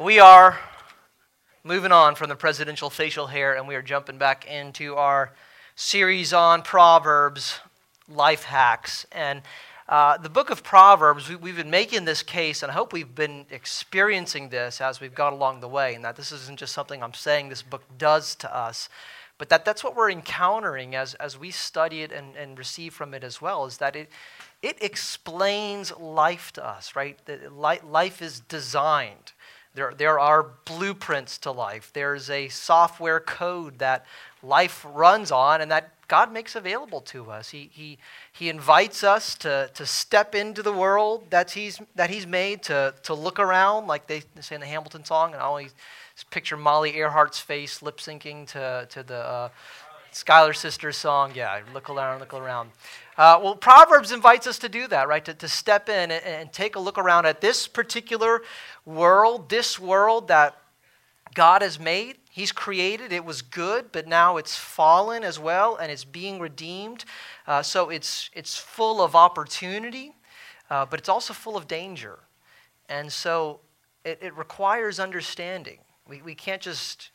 We are moving on from the presidential facial hair and we are jumping back into our series on Proverbs, life hacks. And uh, the book of Proverbs, we, have been making this case, and I hope we've been experiencing this as we've gone along the way, and that this isn't just something I'm saying this book does to us, but that that's what we're encountering as, as we study it and, and receive from it as well, is that it, it explains life to us, right? That life is designed. There, there are blueprints to life. There's a software code that life runs on and that God makes available to us. He, he, he invites us to, to step into the world that he's, that he's made, to, to look around, like they say in the Hamilton song, and I always picture Molly Earhart's face lip syncing to, to the uh, Schuyler Sisters song. Yeah, look around, look around. Uh, well, Proverbs invites us to do that, right? To, to step in and, and take a look around at this particular world, this world that God has made. He's created. It was good, but now it's fallen as well, and it's being redeemed. Uh, so it's, it's full of opportunity, uh, but it's also full of danger. And so it, it requires understanding. We, we can't just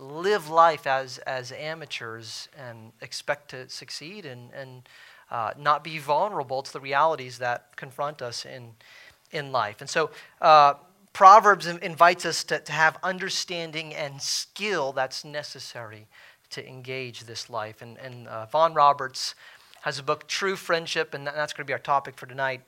live life as, as amateurs and expect to succeed and, and uh, not be vulnerable to the realities that confront us in, in life. And so, uh, Proverbs invites us to, to have understanding and skill that's necessary to engage this life. And, and uh, Vaughan Roberts has a book, True Friendship, and that's going to be our topic for tonight.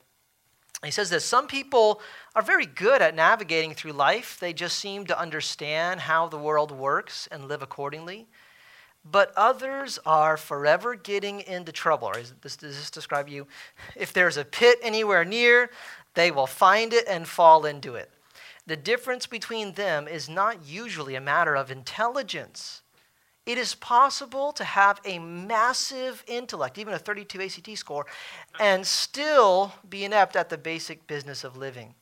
He says this Some people are very good at navigating through life, they just seem to understand how the world works and live accordingly. But others are forever getting into trouble. Does this, does this describe you? If there's a pit anywhere near, they will find it and fall into it. The difference between them is not usually a matter of intelligence. It is possible to have a massive intellect, even a 32 ACT score, and still be inept at the basic business of living.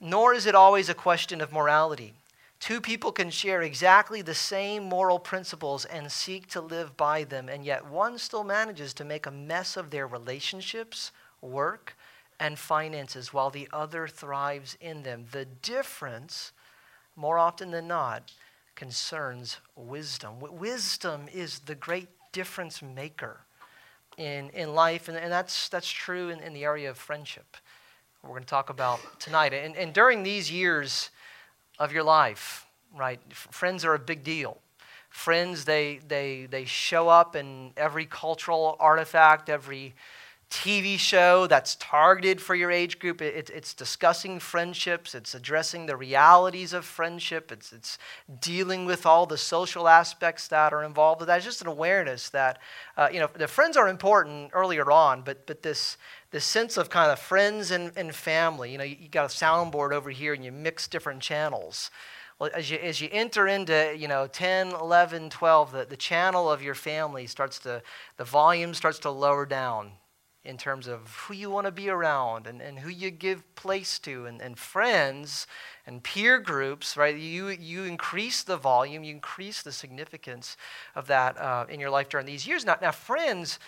Nor is it always a question of morality. Two people can share exactly the same moral principles and seek to live by them, and yet one still manages to make a mess of their relationships, work, and finances while the other thrives in them. The difference, more often than not, concerns wisdom. Wisdom is the great difference maker in, in life, and, and that's, that's true in, in the area of friendship. We're going to talk about tonight. And, and during these years of your life, right, friends are a big deal friends they they they show up in every cultural artifact every TV show that's targeted for your age group. It, it's discussing friendships, it's addressing the realities of friendship, it's, it's dealing with all the social aspects that are involved with that. It's just an awareness that, uh, you know, the friends are important earlier on, but, but this, this sense of kind of friends and, and family, you know, you, you got a soundboard over here and you mix different channels well, as you, as you enter into, you know, 10, 11, 12, the, the channel of your family starts to, the volume starts to lower down in terms of who you want to be around and, and who you give place to and, and friends and peer groups, right? You, you increase the volume, you increase the significance of that uh, in your life during these years. Now, now, friends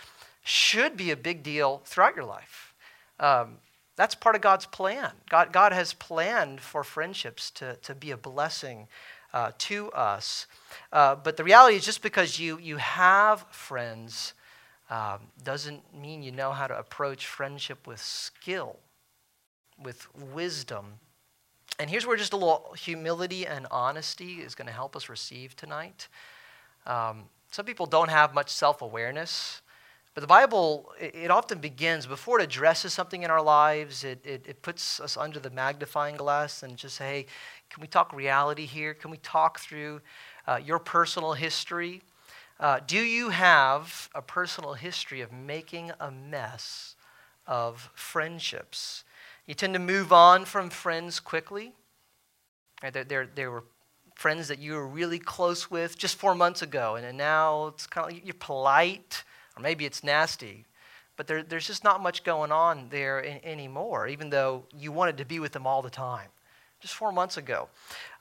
should be a big deal throughout your life. Um, that's part of God's plan. God, God has planned for friendships to, to be a blessing uh, to us. Uh, but the reality is, just because you, you have friends, um, doesn't mean you know how to approach friendship with skill, with wisdom. And here's where just a little humility and honesty is going to help us receive tonight. Um, some people don't have much self awareness, but the Bible, it, it, often begins before it addresses something in our lives, it, it, it puts us under the magnifying glass and just say, hey, can we talk reality here? Can we talk through uh, your personal history? Uh, do you have a personal history of making a mess of friendships? You tend to move on from friends quickly. There, there, there were friends that you were really close with just four months ago, and now it's kind of you're polite, or maybe it's nasty, but there, there's just not much going on there in, anymore, even though you wanted to be with them all the time just four months ago.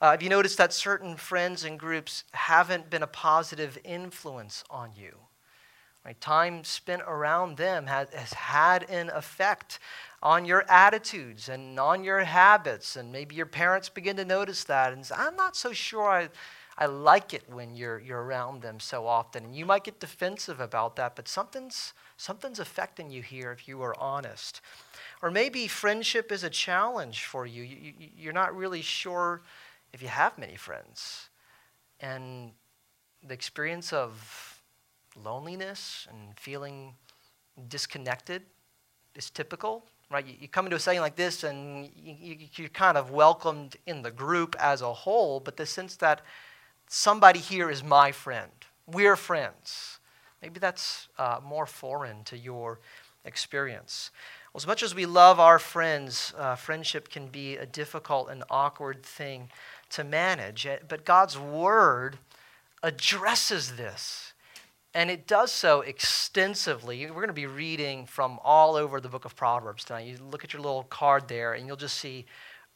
Uh, have you noticed that certain friends and groups haven't been a positive influence on you? Right? Time spent around them has, has had an effect on your attitudes and on your habits. And maybe your parents begin to notice that and say, I'm not so sure I, I like it when you're, you're around them so often. And you might get defensive about that, but something's, something's affecting you here if you are honest. Or maybe friendship is a challenge for you. you, you you're not really sure if you have many friends. And the experience of loneliness and feeling disconnected is typical, right? You, you come into a setting like this and you, you, are kind of welcomed in the group as a whole, but the sense that somebody here is my friend, we're friends, maybe that's uh, more foreign to your experience. Well, as much as we love our friends, uh, friendship can be a difficult and awkward thing to manage. Eh, but God's Word addresses this. And it does so extensively. We're going to be reading from all over the book of Proverbs tonight. You look at your little card there, and you'll just see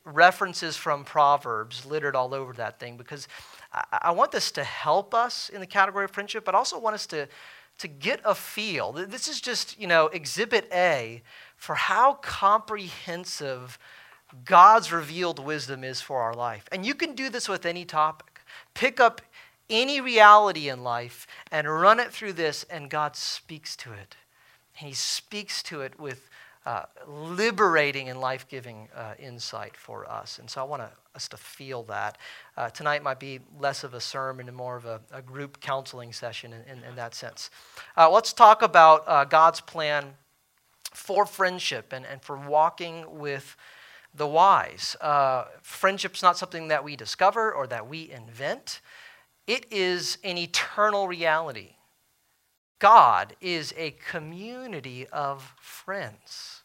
references from Proverbs littered all over that thing because I, I want this to help us in the category of friendship, but also want us to, to get a feel. This is just, you know, exhibit A for how comprehensive God's revealed wisdom is for our life. And you can do this with any topic. Pick up any reality in life and run it through this, and God speaks to it. He speaks to it with uh, liberating and life giving uh, insight for us. And so I want us to feel that. Uh, tonight might be less of a sermon and more of a, a group counseling session in, in, in that sense. Uh, let's talk about uh, God's plan for friendship and, and for walking with the wise. Uh, friendship's not something that we discover or that we invent, it is an eternal reality. God is a community of friends.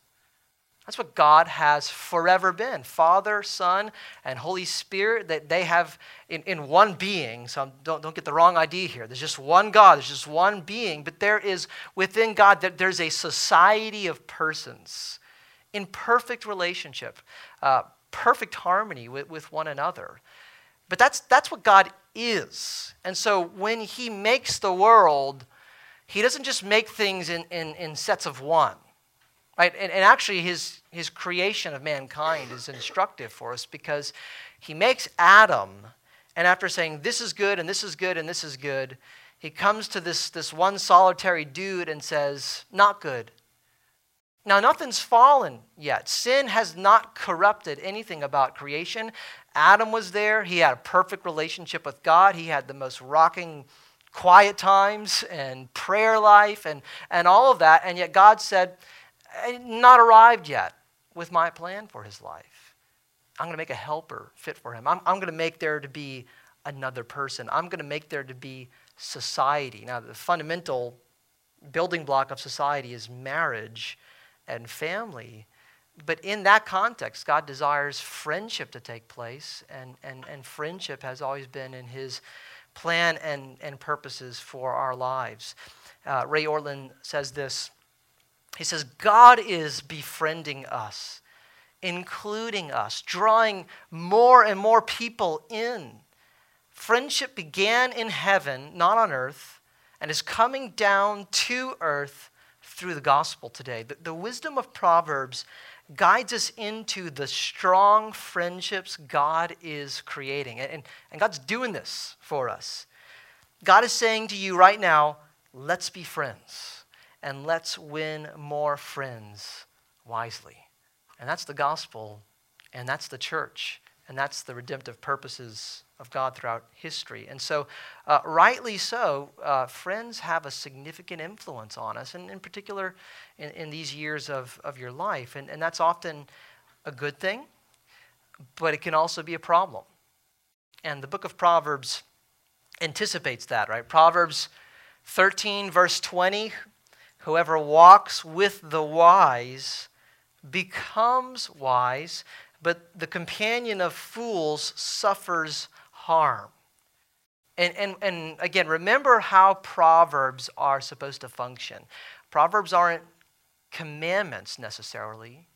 That's what God has forever been. Father, Son, and Holy Spirit, that they have in, in one being. So don't, don't get the wrong idea here. There's just one God, there's just one being, but there is within God that there's a society of persons in perfect relationship, uh, perfect harmony with, with one another. But that's, that's what God is. And so when He makes the world, He doesn't just make things in, in, in sets of one. Right? And, and actually, his, his creation of mankind is instructive for us because He makes Adam, and after saying, This is good, and this is good, and this is good, He comes to this, this one solitary dude and says, Not good now, nothing's fallen yet. Sin has not corrupted anything about creation. Adam was there. He had a perfect relationship with God. He had the most rocking, quiet times and prayer life and, and all of that. And yet, God said, Not arrived yet with my plan for his life. I'm going to make a helper fit for him. I'm, I'm going to make there to be another person. I'm going to make there to be society. Now, the fundamental building block of society is marriage and family. But in that context, God desires friendship to take place, and, and, and friendship has always been in His plan and, and purposes for our lives. Uh, Ray Ortlund says this He says, God is befriending us, including us, drawing more and more people in. Friendship began in heaven, not on earth, and is coming down to earth through the gospel today. The, the wisdom of Proverbs guides us into the strong friendships God is creating. And, and God's doing this for us. God is saying to you right now, let's be friends and let's win more friends wisely. And that's the gospel, and that's the church, and that's the redemptive purposes of God throughout history. And so, uh, rightly so, uh, friends have a significant influence on us, and in particular in, in these years of, of your life. And, and that's often a good thing, but it can also be a problem. And the book of Proverbs anticipates that, right? Proverbs 13, verse 20 Whoever walks with the wise becomes wise, but the companion of fools suffers harm. And, and, and again, remember how Proverbs are supposed to function. Proverbs aren't commandments necessarily,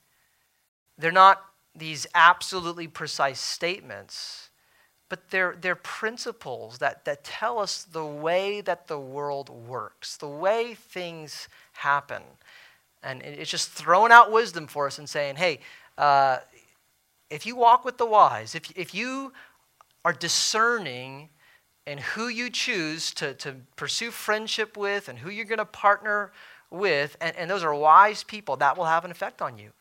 they're not these absolutely precise statements, but they're, they're principles that, that tell us the way that the world works, the way things happen. And it's just throwing out wisdom for us and saying, hey, uh, if you walk with the wise, if, if you are discerning in who you choose to, to pursue friendship with and who you're going to partner with, and, and those are wise people, that will have an effect on you.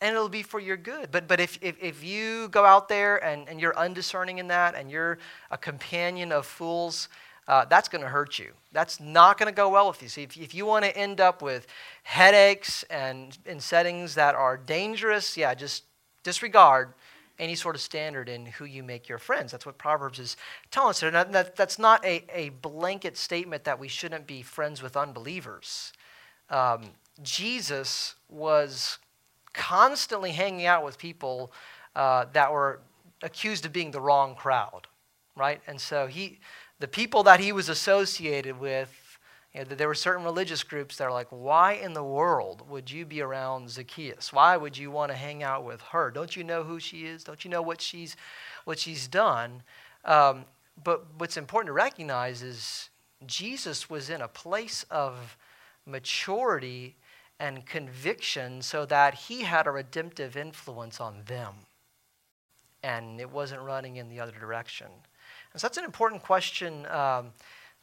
And it'll be for your good. But, but if, if, if you go out there and, and you're undiscerning in that and you're a companion of fools, uh, that's going to hurt you. That's not going to go well with you. So if, if you want to end up with headaches and in settings that are dangerous, yeah, just disregard any sort of standard in who you make your friends. That's what Proverbs is telling us. That, that's not a, a blanket statement that we shouldn't be friends with unbelievers. Um, Jesus was constantly hanging out with people uh, that were accused of being the wrong crowd, right? And so he, the people that he was associated with, you know, there were certain religious groups that are like, why in the world would you be around Zacchaeus? Why would you want to hang out with her? Don't you know who she is? Don't you know what she's, what she's done? Um, but what's important to recognize is Jesus was in a place of maturity and conviction so that he had a redemptive influence on them. And it wasn't running in the other direction. And so that's an important question um,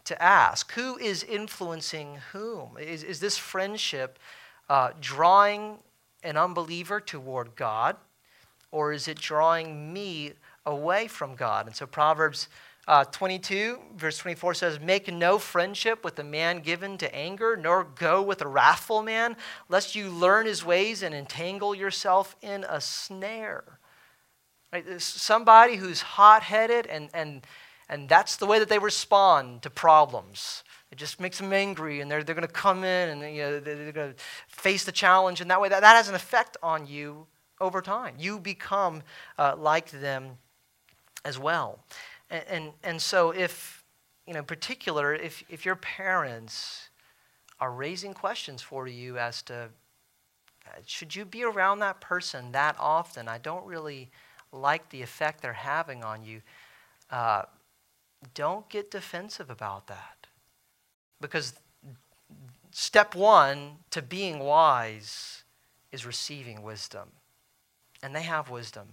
to ask. Who is influencing whom? Is, is this friendship uh, drawing an unbeliever toward God, or is it drawing me away from God? And so Proverbs uh, 22, verse 24 says, Make no friendship with a man given to anger, nor go with a wrathful man, lest you learn his ways and entangle yourself in a snare. Right? Somebody who's hot headed, and, and, and that's the way that they respond to problems. It just makes them angry, and they're, they're going to come in and you know, they're going to face the challenge in that way. That, that has an effect on you over time. You become uh, like them as well. And, and, and so, if, you know, in particular, if, if your parents are raising questions for you as to uh, should you be around that person that often? I don't really like the effect they're having on you, uh, don't get defensive about that. Because step one to being wise is receiving wisdom. And they have wisdom.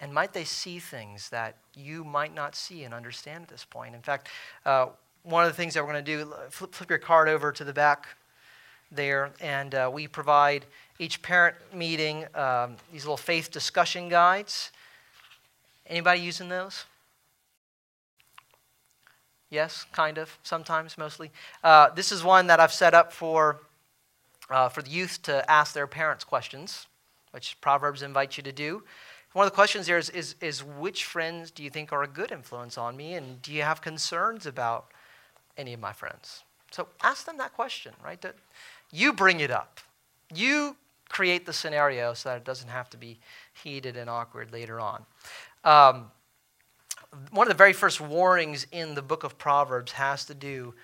And might they see things that you might not see and understand at this point? In fact, uh, one of the things that we're going to do, flip, flip, your card over to the back there, and uh, we provide each parent meeting um, these little faith discussion guides. Anybody using those? Yes, kind of, sometimes, mostly. Uh, this is one that I've set up for, uh, for the youth to ask their parents questions, which Proverbs invites you to do. One of the questions there is, is, is which friends do you think are a good influence on me, and do you have concerns about any of my friends? So ask them that question, right? You bring it up. You create the scenario so that it doesn't have to be heated and awkward later on. Um, one of the very first warnings in the book of Proverbs has to do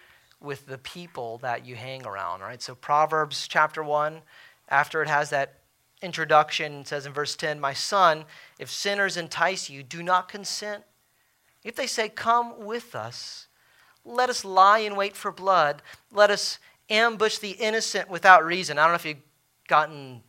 with the people that you hang around, right? So, Proverbs chapter 1, after it has that introduction, says in verse 10 My son, if sinners entice you, do not consent. If they say, Come with us, let us lie in wait for blood, let us ambush the innocent without reason. I don't know if you've gotten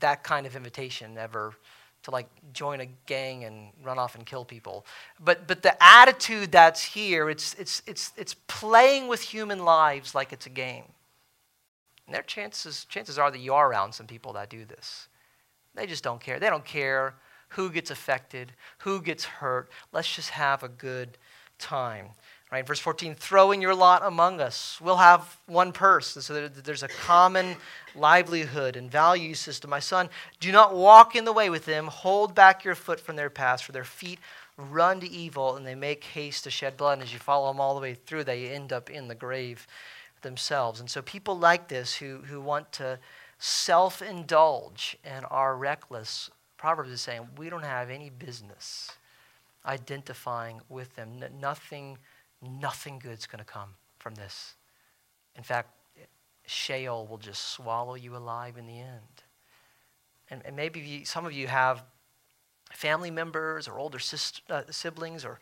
that kind of invitation ever to like join a gang and run off and kill people. But, but the attitude that's here, it's, it's, it's, it's playing with human lives like it's a game. And their chances, chances are that you are around some people that do this. They just don't care. They don't care who gets affected, who gets hurt. Let's just have a good time. Right, verse 14, throwing your lot among us. We'll have one purse. So there's a common livelihood and value system. My son, do not walk in the way with them. Hold back your foot from their paths, for their feet run to evil and they make haste to shed blood. And as you follow them all the way through, they end up in the grave themselves. And so people like this who, who want to self indulge and are reckless, Proverbs is saying, we don't have any business identifying with them. Nothing Nothing good's going to come from this. In fact, Sheol will just swallow you alive in the end. And, and maybe you, some of you have family members or older sister, uh, siblings or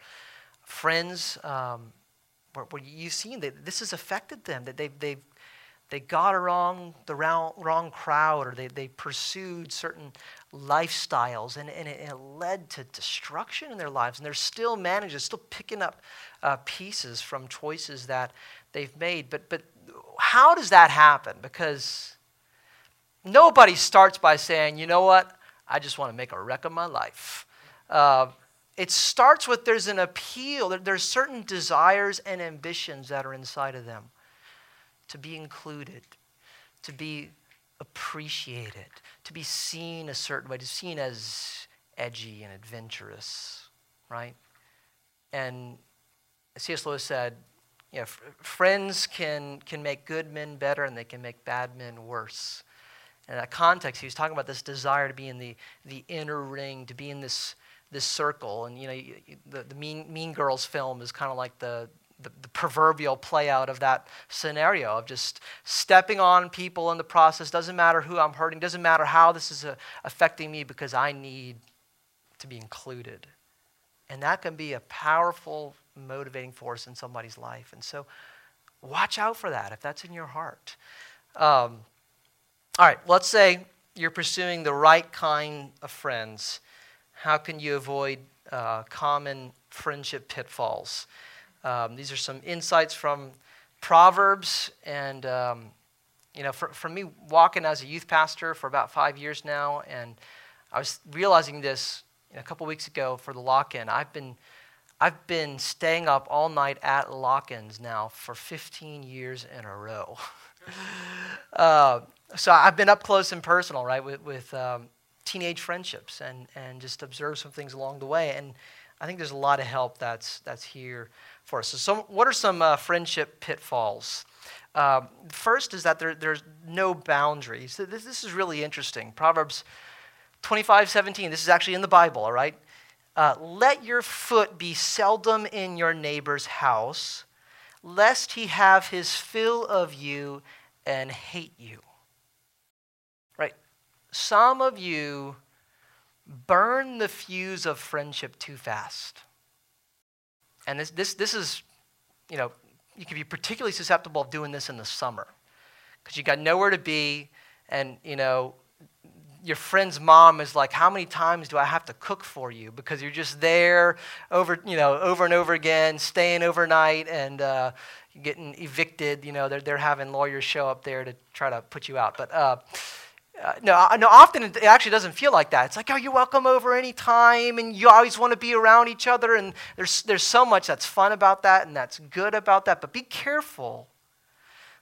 friends um, where, where, you've seen that this has affected them, that they've, they've they got around the wrong, crowd or they, they pursued certain lifestyles and, and, it, and, it, led to destruction in their lives. And they're still managing still picking up uh, pieces from choices that they've made. But, but how does that happen? Because nobody starts by saying you know what? I just want to make a wreck of my life. Uh, it starts with there's an appeal there's certain desires and ambitions that are inside of them to be included, to be appreciated, to be seen a certain way, to be seen as edgy and adventurous, right? And C.S. Lewis said, you know, friends can, can make good men better and they can make bad men worse. And in that context, he was talking about this desire to be in the, the inner ring, to be in this, this circle. And, you know, the, the mean, mean Girls film is kind of like the, the, the proverbial play out of that scenario of just stepping on people in the process. Doesn't matter who I'm hurting, doesn't matter how this is uh, affecting me because I need to be included. And that can be a powerful motivating force in somebody's life. And so watch out for that if that's in your heart. Um, all right, let's say you're pursuing the right kind of friends. How can you avoid uh, common friendship pitfalls? Um, these are some insights from Proverbs. And, um, you know, for, for me, walking as a youth pastor for about five years now, and I was realizing this you know, a couple weeks ago for the lock in. I've been, I've been staying up all night at lock ins now for 15 years in a row. uh, so I've been up close and personal, right, with, with um, teenage friendships and, and just observe some things along the way. And I think there's a lot of help that's, that's here for us. So, some, what are some uh, friendship pitfalls? Uh, first is that there, there's no boundaries. This, this is really interesting. Proverbs 25 17, this is actually in the Bible, all right? Uh, Let your foot be seldom in your neighbor's house, lest he have his fill of you and hate you. Some of you burn the fuse of friendship too fast. And this, this, this is, you know, you can be particularly susceptible of doing this in the summer because you got nowhere to be and, you know, your friend's mom is like, how many times do I have to cook for you? Because you're just there over, you know, over and over again, staying overnight and uh, getting evicted. You know, they're, they're having lawyers show up there to try to put you out. But, uh, uh, no, no, often it actually doesn't feel like that. It's like, oh, you're welcome over anytime, and you always want to be around each other. And there's, there's so much that's fun about that and that's good about that. But be careful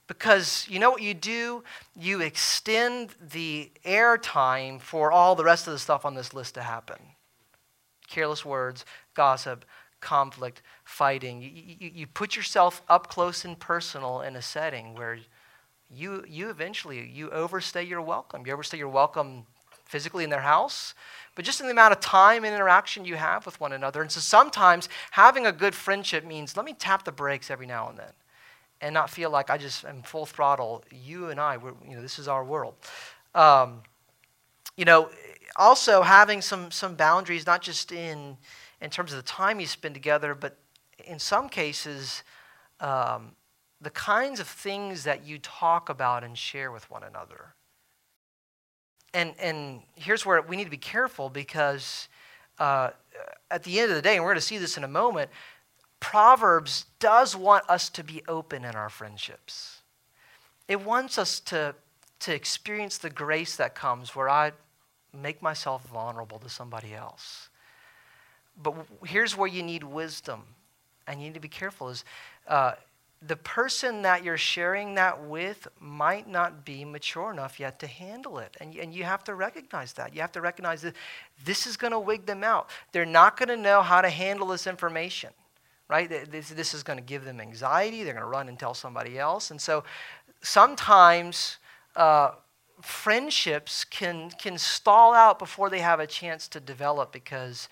because you know what you do? You extend the airtime for all the rest of the stuff on this list to happen careless words, gossip, conflict, fighting. You, you, you put yourself up close and personal in a setting where you, you eventually, you overstay your welcome. You overstay your welcome physically in their house, but just in the amount of time and interaction you have with one another. And so sometimes having a good friendship means let me tap the brakes every now and then and not feel like I just am full throttle. You and I, you know, this is our world. Um, you know, also having some, some boundaries, not just in, in terms of the time you spend together, but in some cases, um, the kinds of things that you talk about and share with one another. And, and here's where we need to be careful because uh, at the end of the day, and we're going to see this in a moment, Proverbs does want us to be open in our friendships. It wants us to, to experience the grace that comes where I make myself vulnerable to somebody else. But here's where you need wisdom, and you need to be careful is uh, the person that you're sharing that with might not be mature enough yet to handle it. And, and you have to recognize that. You have to recognize that this is going to wig them out. They're not going to know how to handle this information, right? This, this is going to give them anxiety. They're going to run and tell somebody else. And so sometimes uh, friendships can, can stall out before they have a chance to develop because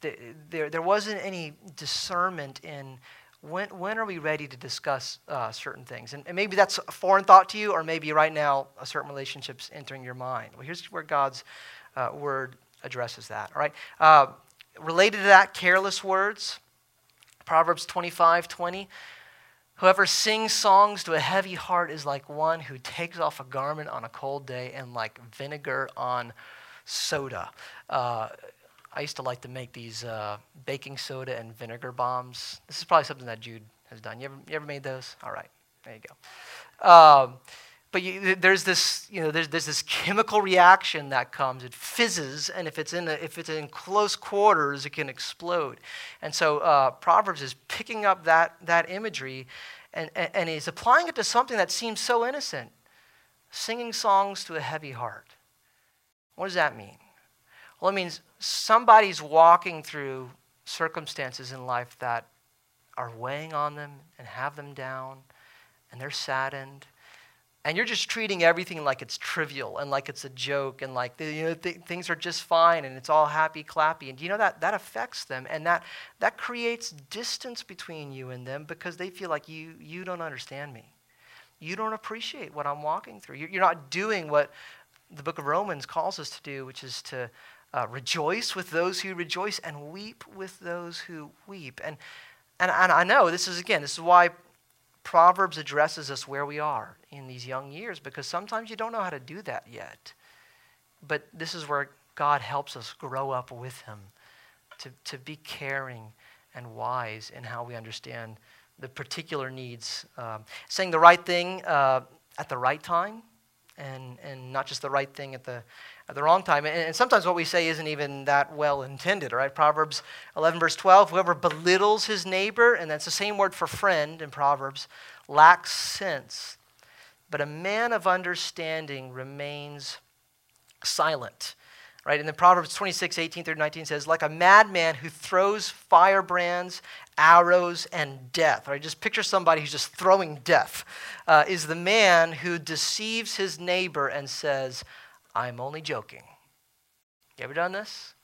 the, there, there wasn't any discernment in when, when are we ready to discuss uh, certain things? And, and, maybe that's a foreign thought to you, or maybe right now a certain relationship's entering your mind. Well, here's where God's uh, word addresses that. All right. Uh, related to that, careless words. Proverbs 25, 20. Whoever sings songs to a heavy heart is like one who takes off a garment on a cold day and like vinegar on soda. Uh, I used to like to make these uh, baking soda and vinegar bombs. This is probably something that Jude has done. You ever, you ever made those? All right, there you go. Um, but you, there's this, you know, there's, there's this chemical reaction that comes. It fizzes, and if it's in a, if it's in close quarters, it can explode. And so uh, Proverbs is picking up that that imagery, and, and, and he's applying it to something that seems so innocent, singing songs to a heavy heart. What does that mean? Well, it means somebody's walking through circumstances in life that are weighing on them and have them down, and they're saddened. And you're just treating everything like it's trivial and like it's a joke and like you know th- things are just fine and it's all happy clappy and you know that that affects them and that that creates distance between you and them because they feel like you you don't understand me. You don't appreciate what i'm walking through. You're, you're not doing what the book of romans calls us to do which is to uh, rejoice with those who rejoice and weep with those who weep and and, and i know this is again this is why Proverbs addresses us where we are in these young years because sometimes you don't know how to do that yet. But this is where God helps us grow up with Him to, to be caring and wise in how we understand the particular needs. Um, saying the right thing uh, at the right time and, and not just the right thing at the, at the wrong time. And, sometimes what we say isn't even that well intended, right? Proverbs 11, verse 12 whoever belittles his neighbor, and that's the same word for friend in Proverbs, lacks sense. But a man of understanding remains silent. Right? And then Proverbs 26, 18 through 19 says, like a madman who throws firebrands, arrows, and death. Right? Just picture somebody who's just throwing death. Uh, is the man who deceives his neighbor and says, I'm only joking. You ever done this?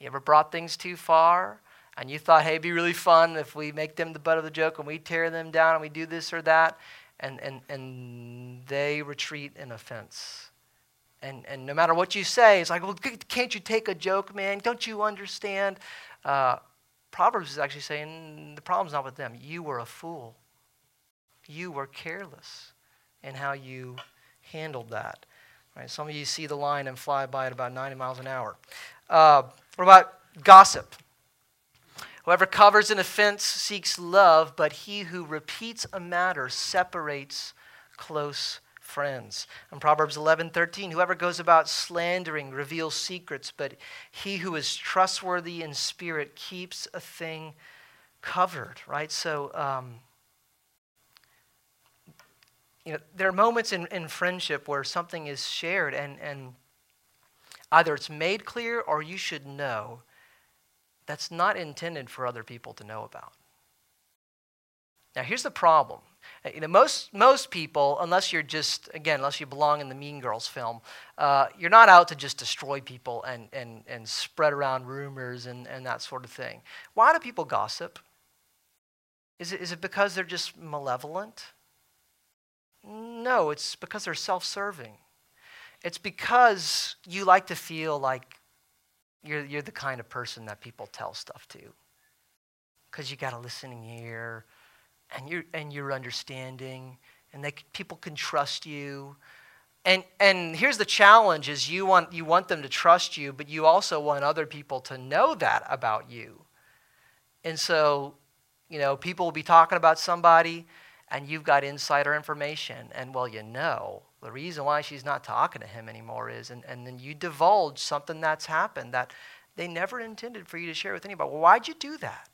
You ever brought things too far? And you thought, hey, it'd be really fun if we make them the butt of the joke and we tear them down and we do this or that. And, and, and they retreat in offense. And, and no matter what you say, it's like, well, can't you take a joke, man? Don't you understand? Uh, Proverbs is actually saying the problem's not with them. You were a fool. You were careless in how you handled that. Right? Some of you see the line and fly by at about 90 miles an hour. Uh, what about gossip? Whoever covers an offense seeks love, but he who repeats a matter separates close friends. In Proverbs 11:13, whoever goes about slandering reveals secrets, but he who is trustworthy in spirit keeps a thing covered. Right. So um, you know, there are moments in, in friendship where something is shared and, and either it's made clear or you should know that's not intended for other people to know about. Now, here's the problem. Uh, you know, most, most people, unless you're just, again, unless you belong in the Mean Girls film, uh, you're not out to just destroy people and, and, and spread around rumors and, and that sort of thing. Why do people gossip? Is it, is it because they're just malevolent? No, it's because they're self serving. It's because you like to feel like you're, you're the kind of person that people tell stuff to. Because you got a listening ear and you're, and you're understanding, and they, people can trust you. And, and here's the challenge is you want, you want them to trust you, but you also want other people to know that about you. And so, you know, people will be talking about somebody, and you've got insider information. And well, you know, the reason why she's not talking to him anymore is, and, and then you divulge something that's happened that they never intended for you to share with anybody. Well, why'd you do that?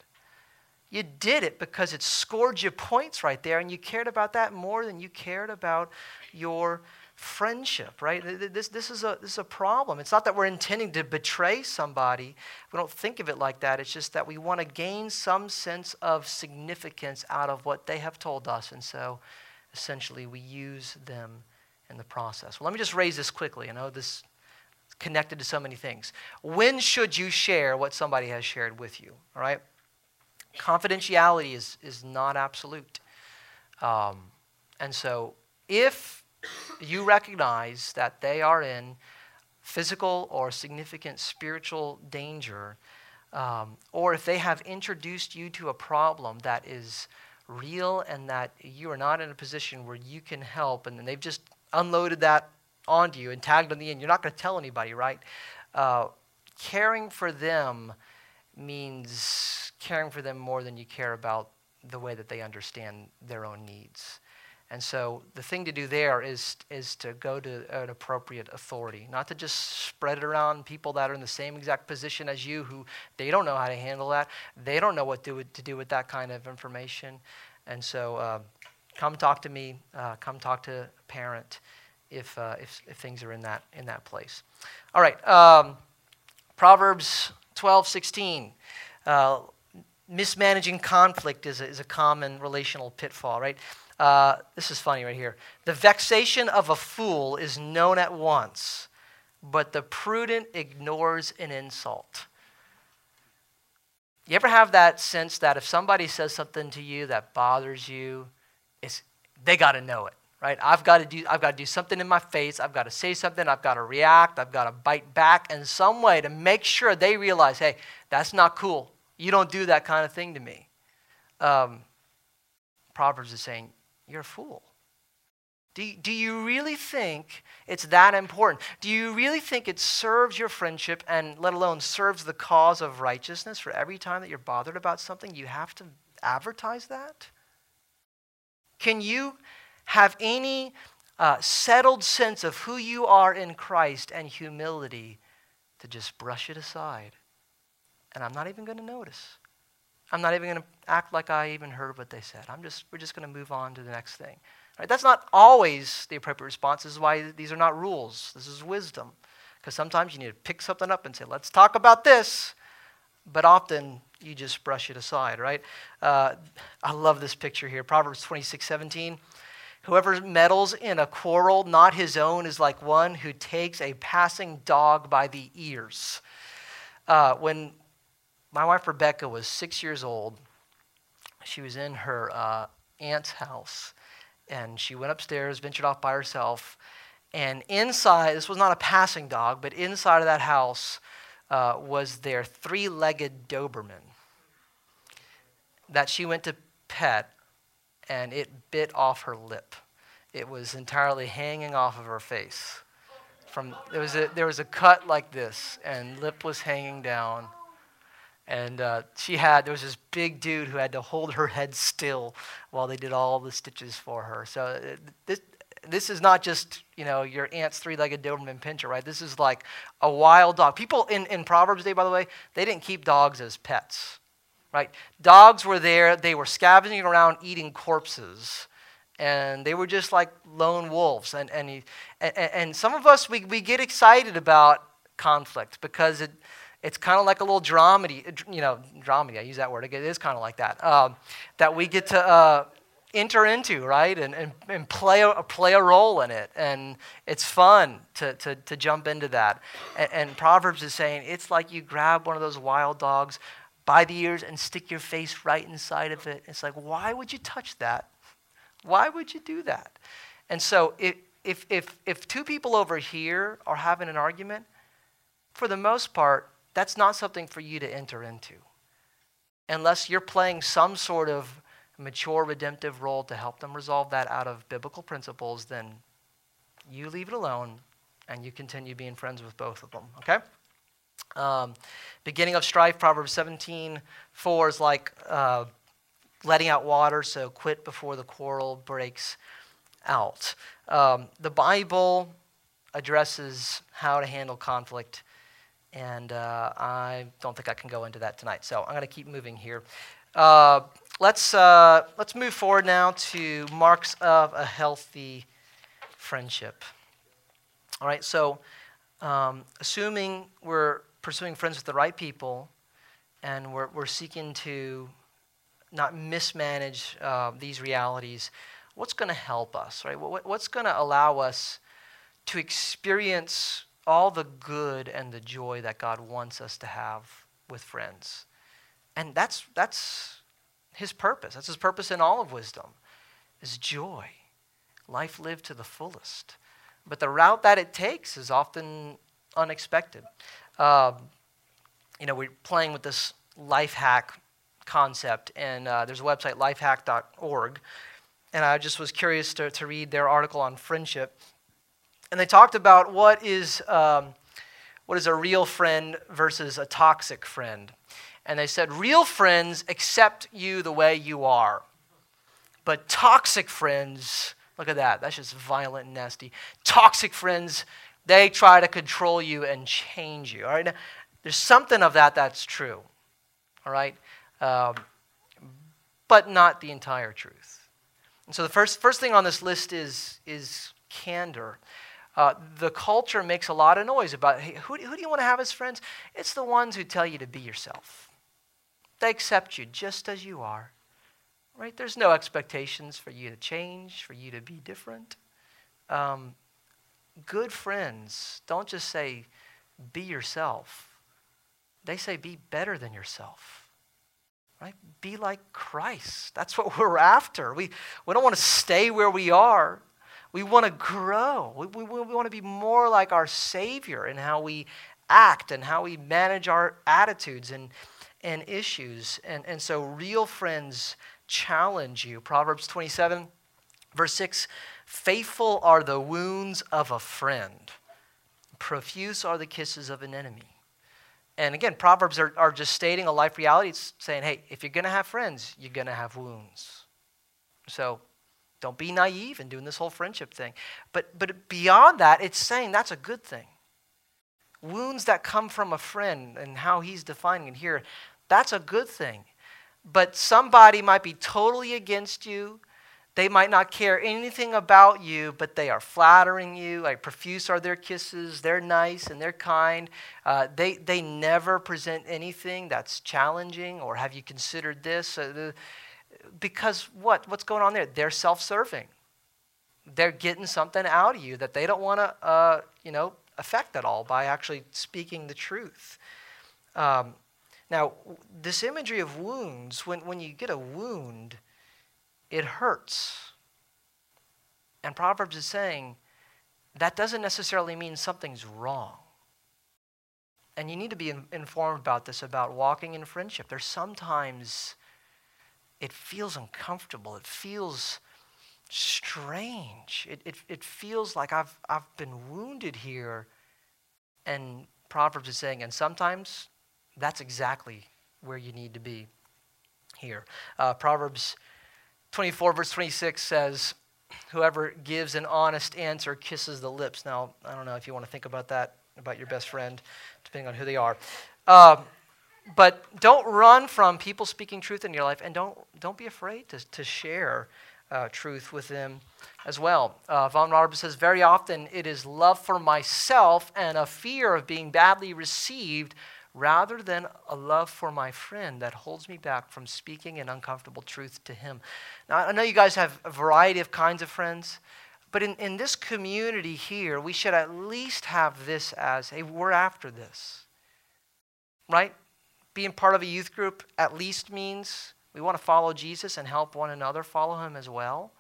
You did it because it scored you points right there, and you cared about that more than you cared about your friendship, right? This, this, is a, this is a problem. It's not that we're intending to betray somebody. We don't think of it like that. It's just that we want to gain some sense of significance out of what they have told us. And so essentially we use them in the process. Well, let me just raise this quickly. I know this is connected to so many things. When should you share what somebody has shared with you? All right? Confidentiality is, is not absolute. Um, and so if you recognize that they are in physical or significant spiritual danger, um, or if they have introduced you to a problem that is real and that you are not in a position where you can help, and then they've just unloaded that onto you and tagged on the end, you're not going to tell anybody, right? Uh, caring for them means caring for them more than you care about the way that they understand their own needs. And so the thing to do there is, is to go to an appropriate authority, not to just spread it around people that are in the same exact position as you who they don't know how to handle that. They don't know what to, to do with that kind of information. And so uh, come talk to me, uh, come talk to a parent if, uh, if, if, things are in that, in that place. All right, um, Proverbs 12, 16. Uh, mismanaging conflict is a, is a common relational pitfall, right? Uh, this is funny right here. The vexation of a fool is known at once, but the prudent ignores an insult. You ever have that sense that if somebody says something to you that bothers you, it's, they got to know it, right? I've got to do I've got to do something in my face. I've got to say something. I've got to react. I've got to bite back in some way to make sure they realize, hey, that's not cool. You don't do that kind of thing to me. Um, Proverbs is saying you're a fool. Do, do you really think it's that important? Do you really think it serves your friendship and let alone serves the cause of righteousness for every time that you're bothered about something, you have to advertise that? Can you have any uh, settled sense of who you are in Christ and humility to just brush it aside? And I'm not even going to notice. I'm not even going to act like I even heard what they said. I'm just, we're just going to move on to the next thing. Right? That's not always the appropriate response. This is why these are not rules. This is wisdom. Because sometimes you need to pick something up and say, let's talk about this. But often you just brush it aside, right? Uh, I love this picture here. Proverbs 26, 17. Whoever meddles in a quarrel not his own is like one who takes a passing dog by the ears. Uh, when my wife Rebecca was six years old. She was in her uh, aunt's house, and she went upstairs, ventured off by herself. And inside, this was not a passing dog, but inside of that house uh, was their three legged Doberman that she went to pet, and it bit off her lip. It was entirely hanging off of her face. From, there, was a, there was a cut like this, and lip was hanging down. And uh, she had, there was this big dude who had to hold her head still while they did all the stitches for her. So uh, this, this is not just, you know, your aunt's three-legged Doberman pinscher, right? This is like a wild dog. People in, in Proverbs Day, by the way, they didn't keep dogs as pets, right? Dogs were there. They were scavenging around eating corpses. And they were just like lone wolves. And, and, he, and, and some of us, we, we get excited about conflict because it – it's kind of like a little dramedy, you know, dramedy, I use that word, it is kind of like that, um, that we get to uh, enter into, right, and, and, and play, a, play a role in it. And it's fun to, to, to jump into that. And, and Proverbs is saying it's like you grab one of those wild dogs by the ears and stick your face right inside of it. It's like, why would you touch that? Why would you do that? And so if, if, if two people over here are having an argument, for the most part, that's not something for you to enter into. Unless you're playing some sort of mature redemptive role to help them resolve that out of biblical principles, then you leave it alone and you continue being friends with both of them, okay? Um, beginning of strife, Proverbs 17 4 is like uh, letting out water, so quit before the quarrel breaks out. Um, the Bible addresses how to handle conflict and uh, I don't think I can go into that tonight. So I'm going to keep moving here. Uh, let's, uh, let's move forward now to marks of a healthy friendship. All right, so um, assuming we're pursuing friends with the right people and we're, we're seeking to not mismanage uh, these realities, what's going to help us, right? What, what's going to allow us to experience all the good and the joy that God wants us to have with friends. And that's, that's his purpose. That's his purpose in all of wisdom is joy. Life lived to the fullest. But the route that it takes is often unexpected. Um, you know, we're playing with this life hack concept, and uh, there's a website, lifehack.org, and I just was curious to, to read their article on friendship. And they talked about what is, um, what is a real friend versus a toxic friend. And they said, real friends accept you the way you are, but toxic friends, look at that, that's just violent and nasty. Toxic friends, they try to control you and change you. All right, now, there's something of that that's true. All right, um, but not the entire truth. And so the first first thing on this list is is candor. Uh, the culture makes a lot of noise about hey, who, who do you want to have as friends? It's the ones who tell you to be yourself. They accept you just as you are. Right? There's no expectations for you to change, for you to be different. Um, good friends don't just say, be yourself. They say, be better than yourself. Right? Be like Christ. That's what we're after. We, we don't want to stay where we are. We want to grow. We, we, we want to be more like our Savior in how we act and how we manage our attitudes and, and issues. And, and so, real friends challenge you. Proverbs 27, verse 6 Faithful are the wounds of a friend, profuse are the kisses of an enemy. And again, Proverbs are, are just stating a life reality. It's saying, hey, if you're going to have friends, you're going to have wounds. So don't be naive in doing this whole friendship thing. But, but beyond that, it's saying that's a good thing. Wounds that come from a friend and how he's defining it here, that's a good thing. But somebody might be totally against you they might not care anything about you, but they are flattering you. Like profuse are their kisses. They're nice and they're kind. Uh, they, they never present anything that's challenging or have you considered this? Uh, because what? What's going on there? They're self serving. They're getting something out of you that they don't want to, uh, you know, affect at all by actually speaking the truth. Um, now, this imagery of wounds, when, when you get a wound, it hurts. And Proverbs is saying that doesn't necessarily mean something's wrong. And you need to be in, informed about this, about walking in friendship. There's sometimes it feels uncomfortable, it feels strange. It, it, it feels like I've, I've been wounded here. And Proverbs is saying, and sometimes that's exactly where you need to be here. Uh, Proverbs 24, verse 26 says, Whoever gives an honest answer kisses the lips. Now, I don't know if you want to think about that, about your best friend, depending on who they are. Um, but don't run from people speaking truth in your life, and don't, don't be afraid to, to share uh, truth with them as well. Uh, Vaughan Roberts says, Very often it is love for myself and a fear of being badly received rather than a love for my friend that holds me back from speaking an uncomfortable truth to him. Now, I know you guys have a variety of kinds of friends, but in, in this community here, we should at least have this as hey, we're after this. Right? Being part of a youth group at least means we want to follow Jesus and help one another follow him as well.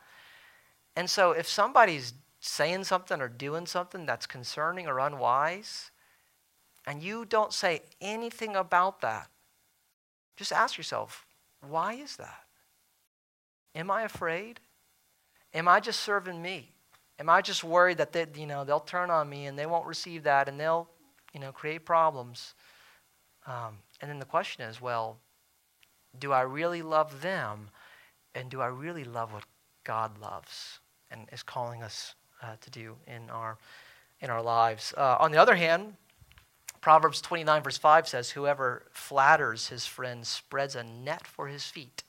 And so if somebody's saying something or doing something that's concerning or unwise, and you don't say anything about that, just ask yourself, why is that? Am I afraid? Am I just serving me? Am I just worried that they, you know, they'll turn on me and they won't receive that and they'll, you know, create problems? Um, and then the question is, well, do I really love them? And do I really love what God loves and is calling us uh, to do in our, in our lives? Uh, on the other hand, Proverbs 29, verse 5 says, Whoever flatters his friend spreads a net for his feet.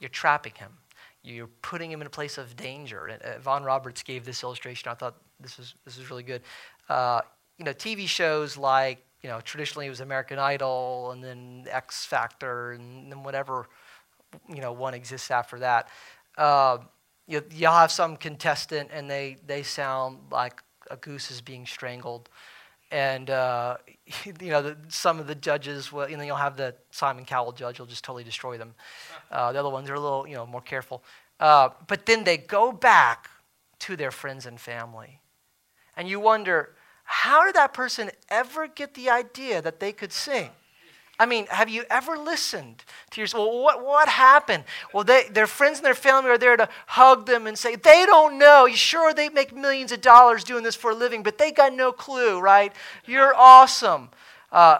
You're trapping him. You're putting him in a place of danger. And, uh, Vaughan Roberts gave this illustration. I thought this was, this was really good. Uh, you know, TV shows like, you know, traditionally it was American Idol and then X Factor and then whatever, you know, one exists after that. Uh, you, you'll have some contestant and they, they sound like a goose is being strangled and uh, you know the, some of the judges will you know you'll have the Simon Cowell judge will just totally destroy them. Uh, the other ones are a little you know more careful, uh, but then they go back to their friends and family, and you wonder how did that person ever get the idea that they could sing? I mean, have you ever listened to yourself? Well, what, what happened? Well, they, their friends and their family are there to hug them and say, they don't know. You sure they make millions of dollars doing this for a living, but they got no clue, right? You're awesome. Uh,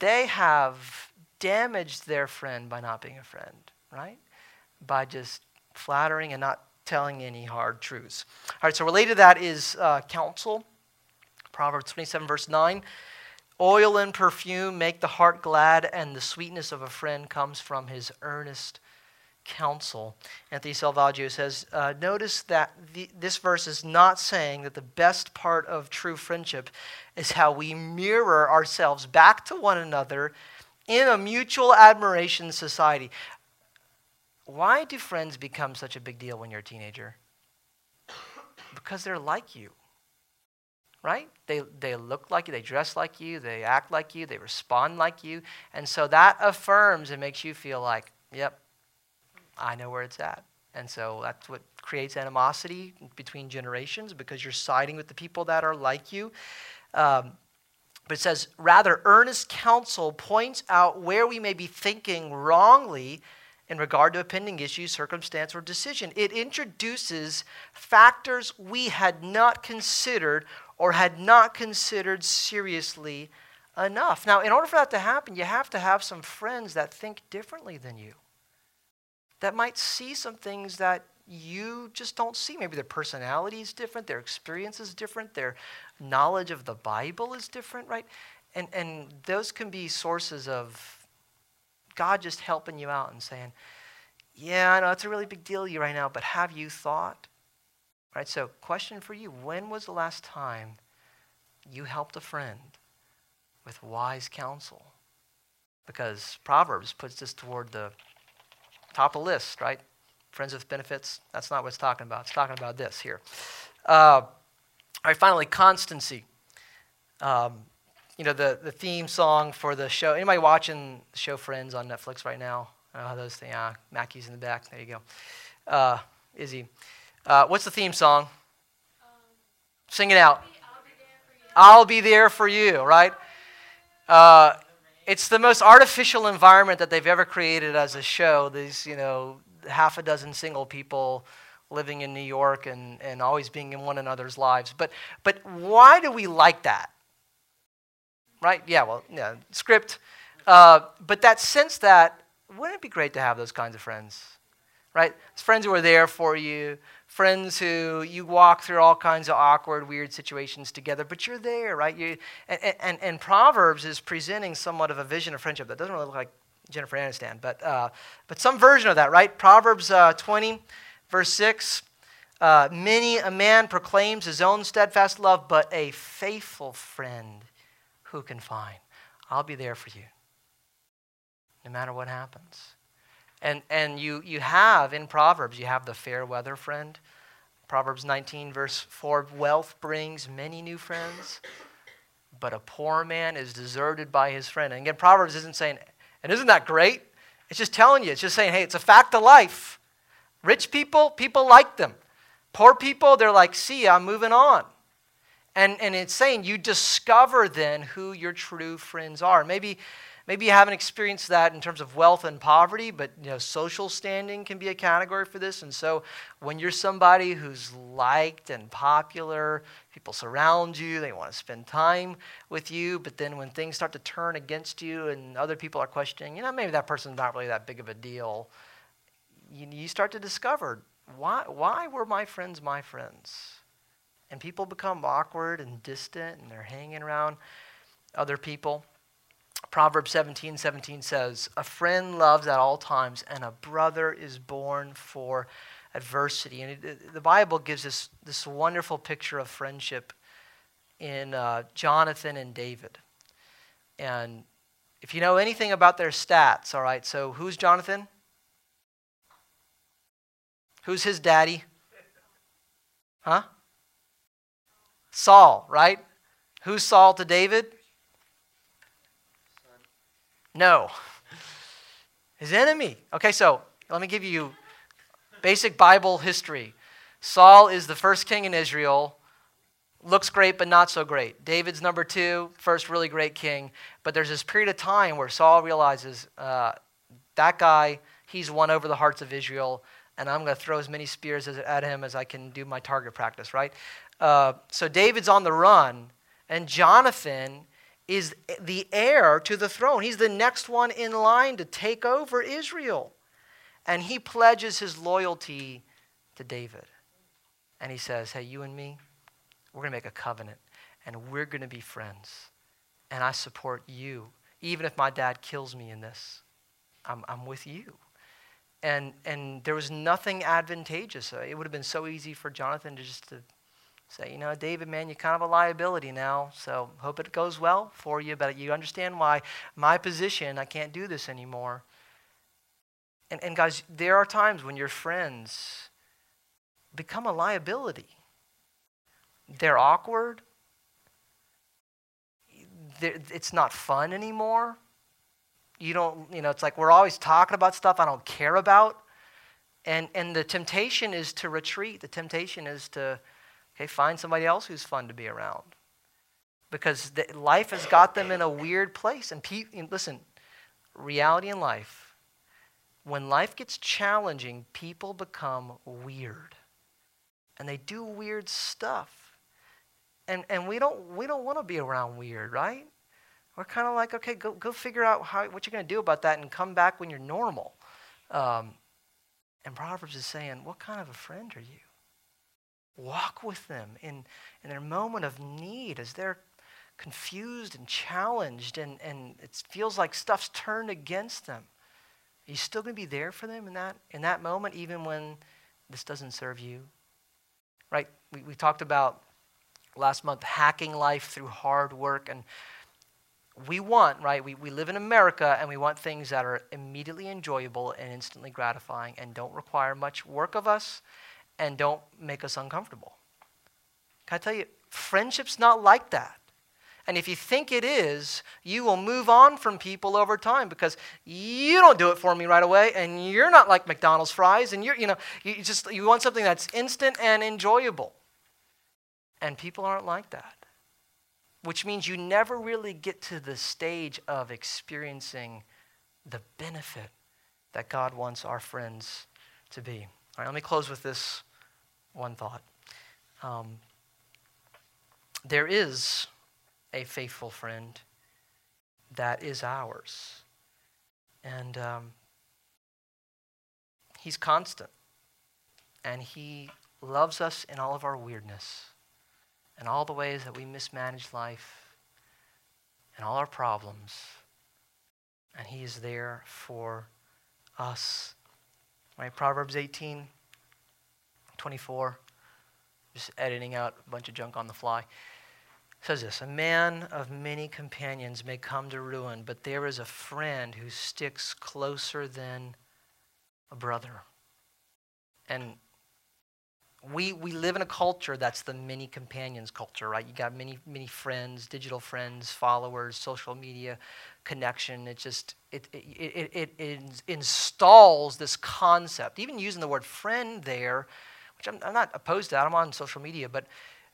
they have damaged their friend by not being a friend, right? By just flattering and not telling any hard truths. All right, so related to that is uh, counsel. Proverbs 27, verse 9. Oil and perfume make the heart glad, and the sweetness of a friend comes from his earnest counsel. Anthony Selvaggio says, uh, Notice that the, this verse is not saying that the best part of true friendship is how we mirror ourselves back to one another in a mutual admiration society. Why do friends become such a big deal when you're a teenager? Because they're like you right? They, they look like you, they dress like you, they act like you, they respond like you. And so that affirms and makes you feel like, yep, I know where it's at. And so that's what creates animosity between generations because you're siding with the people that are like you. Um, but it says, rather, earnest counsel points out where we may be thinking wrongly in regard to a pending issue, circumstance, or decision. It introduces factors we had not considered or had not considered seriously enough. Now, in order for that to happen, you have to have some friends that think differently than you, that might see some things that you just don't see. Maybe their personality is different, their experience is different, their knowledge of the Bible is different, right? And, and those can be sources of God just helping you out and saying, Yeah, I know it's a really big deal to you right now, but have you thought? Right? So, question for you When was the last time you helped a friend with wise counsel? Because Proverbs puts this toward the top of the list, right? Friends with benefits. That's not what it's talking about. It's talking about this here. Uh, all right, finally, constancy. Um, you know, the, the theme song for the show. Anybody watching the show Friends on Netflix right now? I know how those things, ah, Mackey's in the back. There you go. Uh, Izzy. Uh, what's the theme song? Um, Sing it out. I'll be there for you, right? Uh, it's the most artificial environment that they've ever created as a show. These, you know, half a dozen single people living in New York and, and always being in one another's lives. But, but why do we like that? Right? Yeah, well, yeah, script. Uh, but that sense that, wouldn't it be great to have those kinds of friends? Right? It's friends who are there for you, friends who you walk through all kinds of awkward, weird situations together, but you're there, right? You, and, and, and Proverbs is presenting somewhat of a vision of friendship that doesn't really look like Jennifer Aniston, but, uh, but some version of that, right? Proverbs uh, 20, verse 6. Uh, many a man proclaims his own steadfast love, but a faithful friend who can find? I'll be there for you, no matter what happens. And, and you, you have in Proverbs, you have the fair weather friend. Proverbs 19, verse 4 Wealth brings many new friends, but a poor man is deserted by his friend. And again, Proverbs isn't saying, and isn't that great? It's just telling you, it's just saying, hey, it's a fact of life. Rich people, people like them. Poor people, they're like, see, I'm moving on. And, and it's saying you discover then who your true friends are. Maybe Maybe you haven't experienced that in terms of wealth and poverty, but you know, social standing can be a category for this. And so when you're somebody who's liked and popular, people surround you, they want to spend time with you, but then when things start to turn against you and other people are questioning, you know, maybe that person's not really that big of a deal, you, you start to discover why, why were my friends my friends? And people become awkward and distant and they're hanging around other people. Proverbs 17 17 says, A friend loves at all times, and a brother is born for adversity. And it, the Bible gives us this wonderful picture of friendship in uh, Jonathan and David. And if you know anything about their stats, all right, so who's Jonathan? Who's his daddy? Huh? Saul, right? Who's Saul to David? No. His enemy. Okay, so let me give you basic Bible history. Saul is the first king in Israel. looks great, but not so great. David's number two, first really great king. But there's this period of time where Saul realizes uh, that guy, he's won over the hearts of Israel, and I'm going to throw as many spears at him as I can do my target practice, right? Uh, so David's on the run, and Jonathan is the heir to the throne. He's the next one in line to take over Israel. And he pledges his loyalty to David. And he says, Hey, you and me, we're going to make a covenant and we're going to be friends. And I support you. Even if my dad kills me in this, I'm, I'm with you. And, and there was nothing advantageous. It would have been so easy for Jonathan to just to say, you know, David, man, you're kind of a liability now, so hope it goes well for you, but you understand why my position, I can't do this anymore. And, and guys, there are times when your friends become a liability. They're awkward. They're, it's not fun anymore. You don't, you know, it's like we're always talking about stuff I don't care about. And, and the temptation is to retreat. The temptation is to, okay, find somebody else who's fun to be around. Because the, life has got them in a weird place. And pe- listen, reality in life, when life gets challenging, people become weird. And they do weird stuff and, and we don't, we don't want to be around weird, right? We're kind of like, okay, go, go figure out how, what you're going to do about that and come back when you're normal. Um, and Proverbs is saying, what kind of a friend are you? Walk with them in, in their moment of need as they're confused and challenged and, and it feels like stuff's turned against them. Are you still going to be there for them in that, in that moment, even when this doesn't serve you? Right? We, we talked about last month, hacking life through hard work. And we want, right? We, we live in America and we want things that are immediately enjoyable and instantly gratifying and don't require much work of us and don't make us uncomfortable. Can I tell you, friendship's not like that. And if you think it is, you will move on from people over time because you don't do it for me right away, and you're not like McDonald's fries, and you're, you know, you just you want something that's instant and enjoyable. And people aren't like that, which means you never really get to the stage of experiencing the benefit that God wants our friends to be. All right, let me close with this one thought. Um, there is a faithful friend that is ours. And um, he's constant. And he loves us in all of our weirdness and all the ways that we mismanage life and all our problems. And He is there for us. Right? Proverbs 18, 24. Just editing out a bunch of junk on the fly. says this A man of many companions may come to ruin, but there is a friend who sticks closer than a brother. And we, we live in a culture that's the many companions culture, right? You got many, many friends, digital friends, followers, social media connection. It just, it, it, it, it, it installs this concept. Even using the word friend there, which I'm, I'm not opposed to that, I'm on social media, but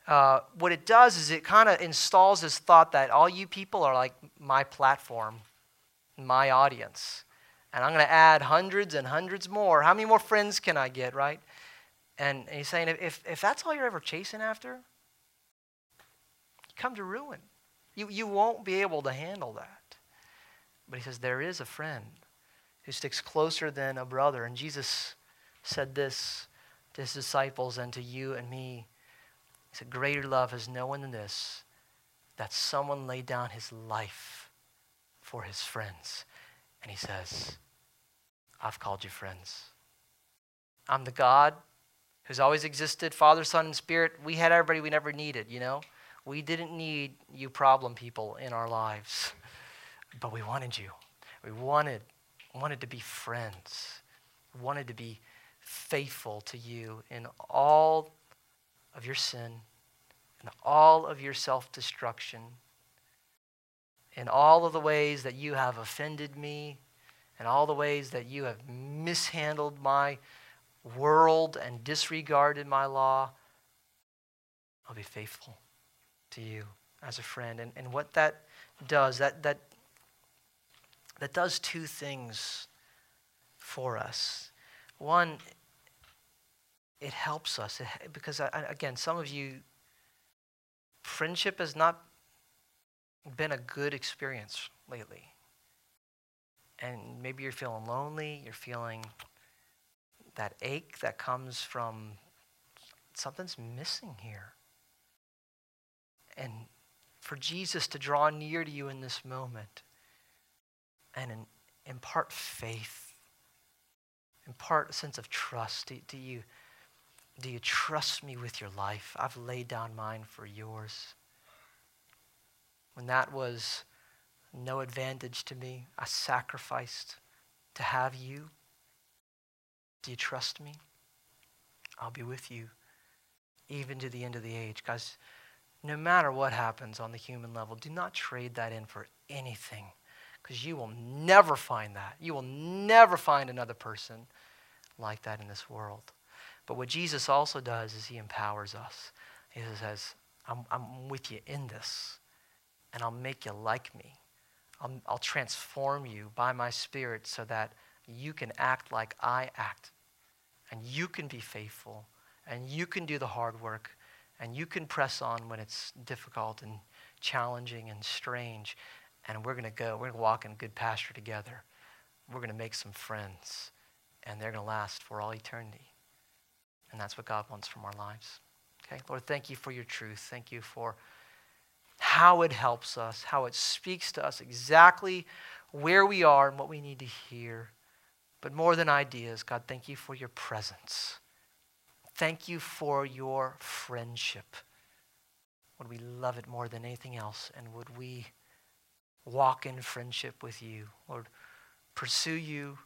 uh, what it does is it kind of installs this thought that all you people are like my platform, my audience. And I'm going to add hundreds and hundreds more. How many more friends can I get, right? And he's saying, if, if that's all you're ever chasing after, you come to ruin. You, you won't be able to handle that. But he says, there is a friend who sticks closer than a brother. And Jesus said this to his disciples and to you and me. He said, Greater love has no one than this, that someone laid down his life for his friends. And he says, I've called you friends. I'm the God who's always existed, Father, Son, and Spirit. We had everybody we never needed, you know? We didn't need you problem people in our lives, but we wanted you. We wanted, wanted to be friends, wanted to be faithful to you in all of your sin, in all of your self destruction, in all of the ways that you have offended me, and all the ways that you have mishandled my world and disregarded my law, I'll be faithful to you as a friend. And, and what that does, that, that, that does two things for us. One, it helps us because, uh, I, again, some of you, friendship has not been a good experience lately. And maybe you're feeling lonely, you're feeling that ache that comes from something's missing here. And for Jesus to draw near to you in this moment and impart faith, impart a sense of trust. Do, do, you, do you trust me with your life? I've laid down mine for yours. When that was no advantage to me, I sacrificed to have you. Do you trust me? I'll be with you even to the end of the age. Guys, no matter what happens on the human level, do not trade that in for anything because you will never find that. You will never find another person like that in this world. But what Jesus also does is he empowers us. He says, I'm, I'm with you in this, and I'll make you like me. I'll, I'll transform you by my Spirit so that you can act like I act, and you can be faithful and you can do the hard work and you can press on when it's difficult and challenging and strange. And we're going to go, we're going to walk in good pasture together. We're going to make some friends, and they're going to last for all eternity. And that's what God wants from our lives. Okay? Lord, thank you for your truth. Thank you for how it helps us, how it speaks to us exactly where we are and what we need to hear. But more than ideas, God, thank you for your presence. Thank you for your friendship. Would we love it more than anything else? And would we walk in friendship with you? Lord, pursue you,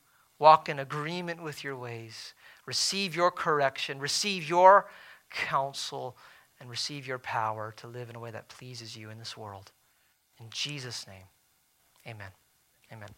walk in agreement with your ways, receive your correction, receive your counsel, and receive your power to live in a way that pleases you in this world. In Jesus' name, amen. Amen.